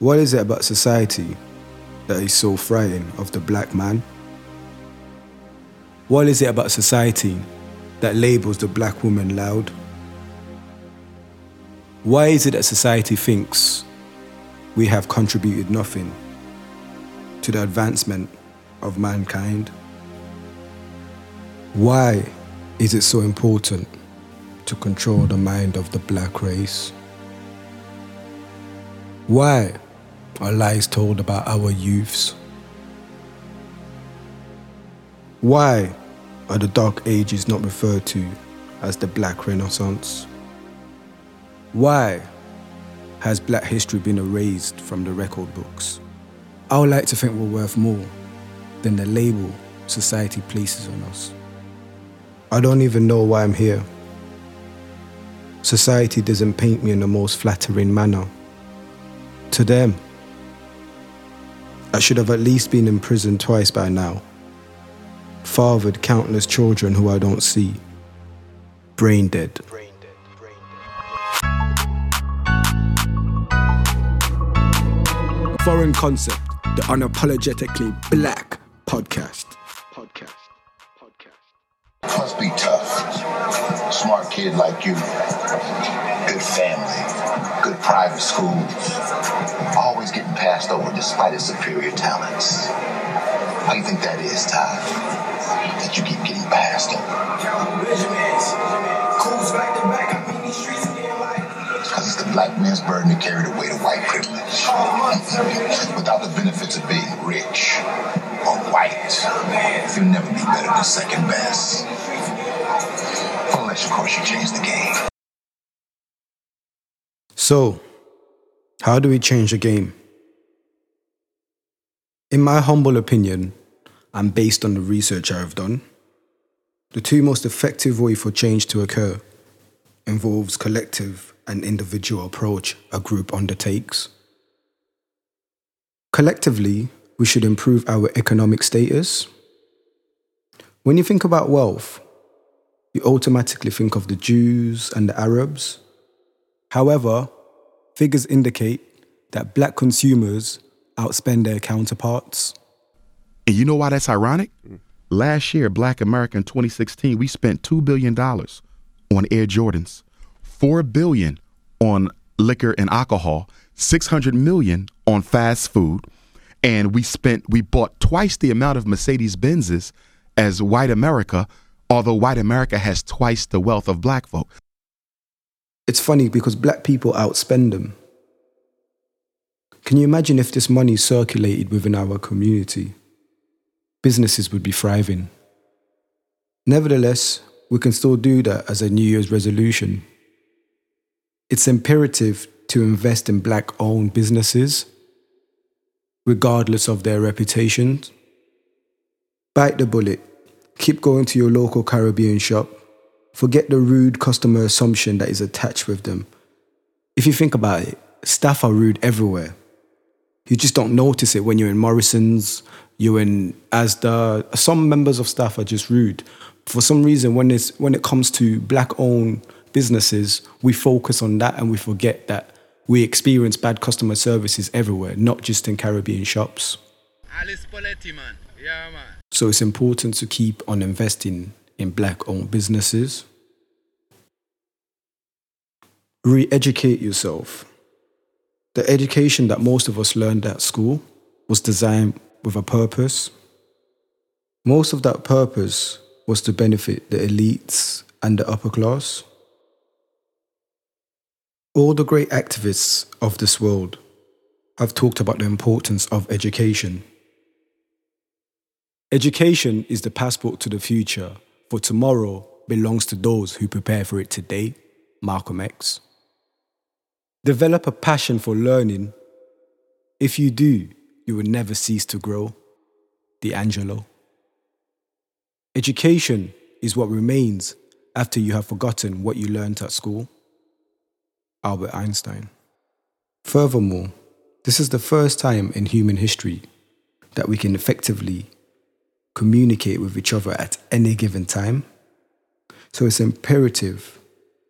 What is it about society that is so frightening of the black man? What is it about society that labels the black woman loud? Why is it that society thinks we have contributed nothing to the advancement of mankind? Why is it so important to control the mind of the black race? Why are lies told about our youths? Why are the Dark Ages not referred to as the Black Renaissance? Why has black history been erased from the record books? I would like to think we're worth more than the label society places on us. I don't even know why I'm here. Society doesn't paint me in the most flattering manner. To them, I should have at least been in prison twice by now, fathered countless children who I don't see, brain dead. Foreign Concept, the unapologetically black podcast. Podcast. Podcast. Must be tough. Smart kid like you. Good family. Good private schools. Getting passed over despite his superior talents. How do you think that is, Ty? That you keep getting passed over? Because it's the black man's burden to carry the weight of white privilege. Without the benefits of being rich or white, you'll never be better than second best. Unless, of course, you change the game. So, how do we change the game? In my humble opinion, and based on the research I have done, the two most effective ways for change to occur involves collective and individual approach a group undertakes. Collectively, we should improve our economic status. When you think about wealth, you automatically think of the Jews and the Arabs. However, figures indicate that black consumers outspend their counterparts. And you know why that's ironic? Last year, Black America in 2016, we spent $2 billion on Air Jordans, 4 billion on liquor and alcohol, 600 million on fast food, and we spent we bought twice the amount of Mercedes Benzes as white America, although white America has twice the wealth of black folk. It's funny because black people outspend them. Can you imagine if this money circulated within our community? Businesses would be thriving. Nevertheless, we can still do that as a New Year's resolution. It's imperative to invest in black owned businesses, regardless of their reputations. Bite the bullet. Keep going to your local Caribbean shop. Forget the rude customer assumption that is attached with them. If you think about it, staff are rude everywhere. You just don't notice it when you're in Morrison's, you're in Asda. Some members of staff are just rude. For some reason, when, it's, when it comes to black owned businesses, we focus on that and we forget that we experience bad customer services everywhere, not just in Caribbean shops. Alice Poletti, man. Yeah, man. So it's important to keep on investing in black owned businesses. Re educate yourself. The education that most of us learned at school was designed with a purpose. Most of that purpose was to benefit the elites and the upper class. All the great activists of this world have talked about the importance of education. Education is the passport to the future, for tomorrow belongs to those who prepare for it today. Malcolm X. Develop a passion for learning. If you do, you will never cease to grow. D'Angelo. Education is what remains after you have forgotten what you learned at school. Albert Einstein. Furthermore, this is the first time in human history that we can effectively communicate with each other at any given time. So it's imperative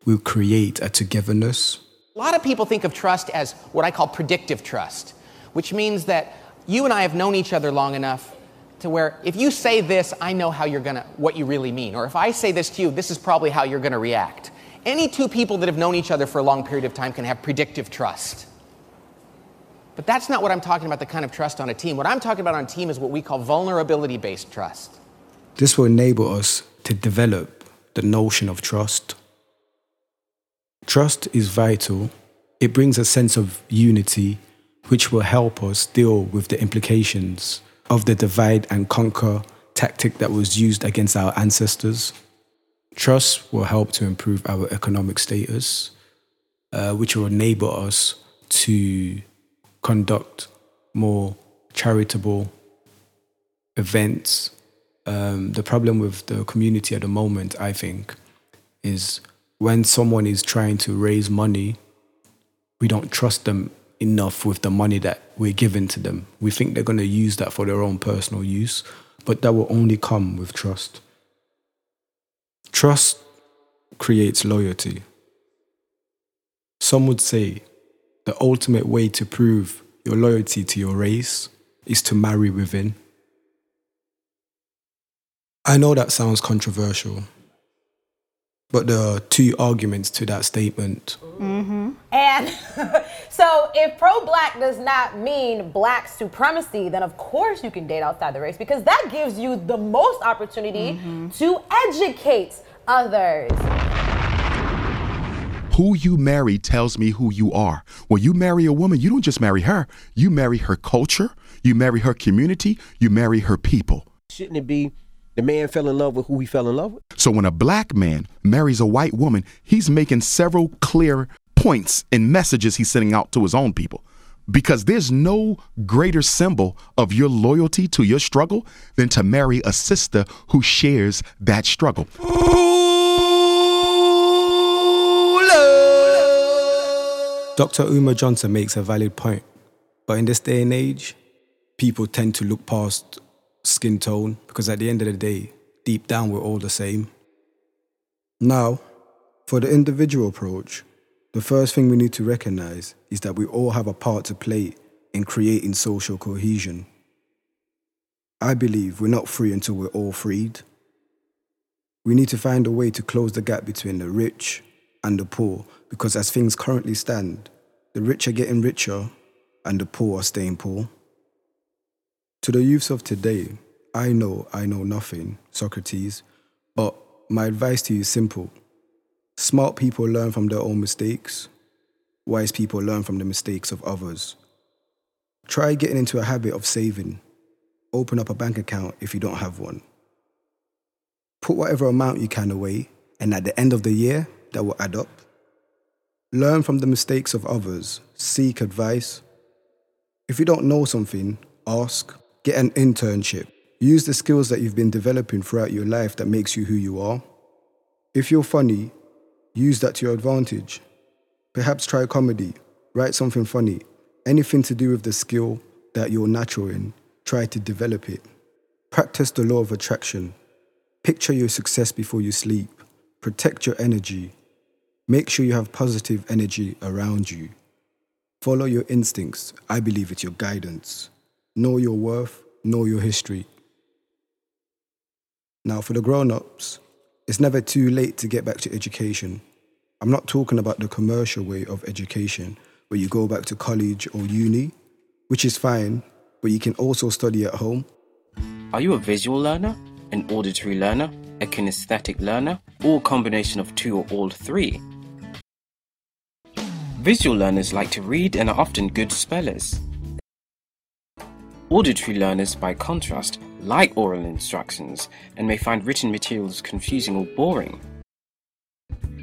we create a togetherness. A lot of people think of trust as what I call predictive trust. which means that you and I have known each other long enough to where if you say this, I know how you're gonna, what you really mean. Or if I say this to you, this is probably how you're gonna react. Any two people that have known each other for a long period of time can have predictive trust. But that's not what I'm talking about, the kind of trust on a team. What I'm talking about on team is what we call vulnerability based trust. This will enable us to develop the notion of trust. Trust is vital. It brings a sense of unity, which will help us deal with the implications of the divide and conquer tactic that was used against our ancestors. Trust will help to improve our economic status, uh, which will enable us to conduct more charitable events. Um, the problem with the community at the moment, I think, is when someone is trying to raise money, we don't trust them enough with the money that we're giving to them. We think they're going to use that for their own personal use, but that will only come with trust. Trust creates loyalty. Some would say the ultimate way to prove your loyalty to your race is to marry within. I know that sounds controversial, but there are two arguments to that statement. Mm-hmm. And so, if pro black does not mean black supremacy, then of course you can date outside the race because that gives you the most opportunity mm-hmm. to educate others. Who you marry tells me who you are. When you marry a woman, you don't just marry her, you marry her culture, you marry her community, you marry her people. Shouldn't it be the man fell in love with who he fell in love with? So when a black man marries a white woman, he's making several clear points and messages he's sending out to his own people. Because there's no greater symbol of your loyalty to your struggle than to marry a sister who shares that struggle. Dr. Umar Johnson makes a valid point, but in this day and age, people tend to look past skin tone because at the end of the day, deep down, we're all the same. Now, for the individual approach, the first thing we need to recognize is that we all have a part to play in creating social cohesion. I believe we're not free until we're all freed. We need to find a way to close the gap between the rich and the poor because as things currently stand, the rich are getting richer and the poor are staying poor. To the youths of today, I know I know nothing, Socrates, but my advice to you is simple. Smart people learn from their own mistakes, wise people learn from the mistakes of others. Try getting into a habit of saving. Open up a bank account if you don't have one. Put whatever amount you can away, and at the end of the year, that will add up. Learn from the mistakes of others, seek advice. If you don't know something, ask, get an internship. Use the skills that you've been developing throughout your life that makes you who you are. If you're funny, use that to your advantage. Perhaps try comedy, write something funny, anything to do with the skill that you're natural in, try to develop it. Practice the law of attraction. Picture your success before you sleep. Protect your energy. Make sure you have positive energy around you. Follow your instincts. I believe it's your guidance. Know your worth, know your history. Now, for the grown ups, it's never too late to get back to education. I'm not talking about the commercial way of education, where you go back to college or uni, which is fine, but you can also study at home. Are you a visual learner, an auditory learner, a kinesthetic learner, or a combination of two or all three? Visual learners like to read and are often good spellers. Auditory learners, by contrast, like oral instructions and may find written materials confusing or boring.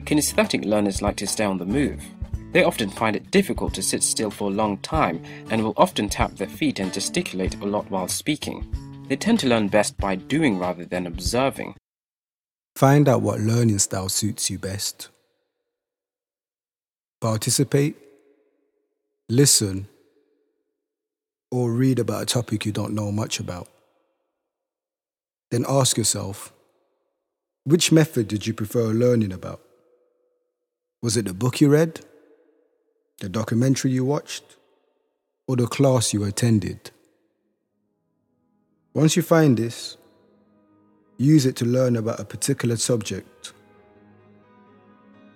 Kinesthetic learners like to stay on the move. They often find it difficult to sit still for a long time and will often tap their feet and gesticulate a lot while speaking. They tend to learn best by doing rather than observing. Find out what learning style suits you best participate, listen, or read about a topic you don't know much about. Then ask yourself which method did you prefer learning about? Was it the book you read? The documentary you watched? or the class you attended. Once you find this, use it to learn about a particular subject.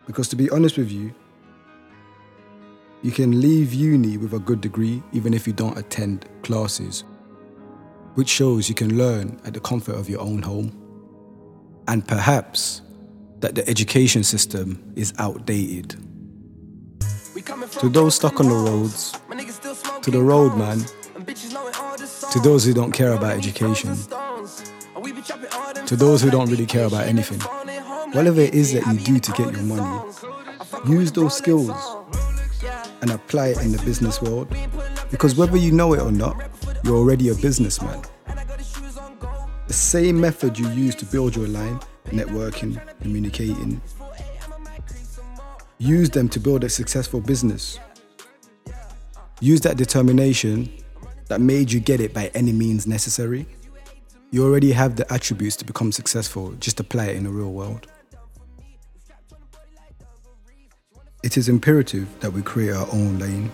Because to be honest with you, you can leave uni with a good degree even if you don't attend classes, which shows you can learn at the comfort of your own home. And perhaps that the education system is outdated. To those stuck on the roads, to the road man, to those who don't care about education, to those who don't really care about anything, whatever it is that you do to get your money, use those skills and apply it in the business world. Because whether you know it or not, you're already a businessman. The same method you use to build your line, networking, communicating, use them to build a successful business. Use that determination that made you get it by any means necessary. You already have the attributes to become successful, just apply it in the real world. It is imperative that we create our own lane.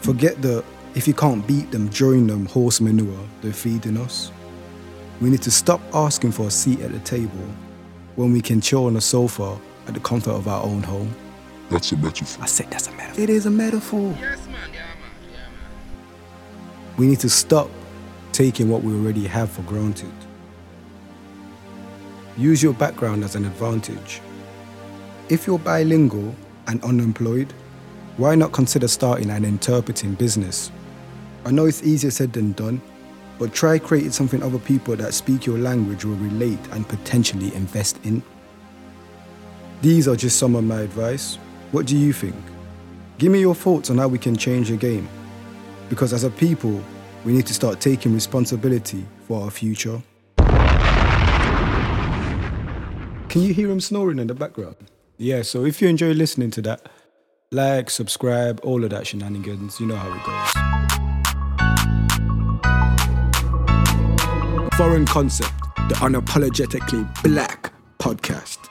Forget the if you can't beat them, join them horse manure they're feeding us. We need to stop asking for a seat at the table when we can chill on a sofa at the comfort of our own home. That's a metaphor. I said that's a metaphor. It is a metaphor. Yes, man. Yeah, man. Yeah, man. We need to stop taking what we already have for granted. Use your background as an advantage. If you're bilingual and unemployed, why not consider starting an interpreting business? I know it's easier said than done, but try creating something other people that speak your language will relate and potentially invest in. These are just some of my advice. What do you think? Give me your thoughts on how we can change the game. Because as a people, we need to start taking responsibility for our future. Can you hear him snoring in the background? Yeah, so if you enjoy listening to that, like, subscribe, all of that shenanigans, you know how it goes. Foreign Concept, the unapologetically black podcast.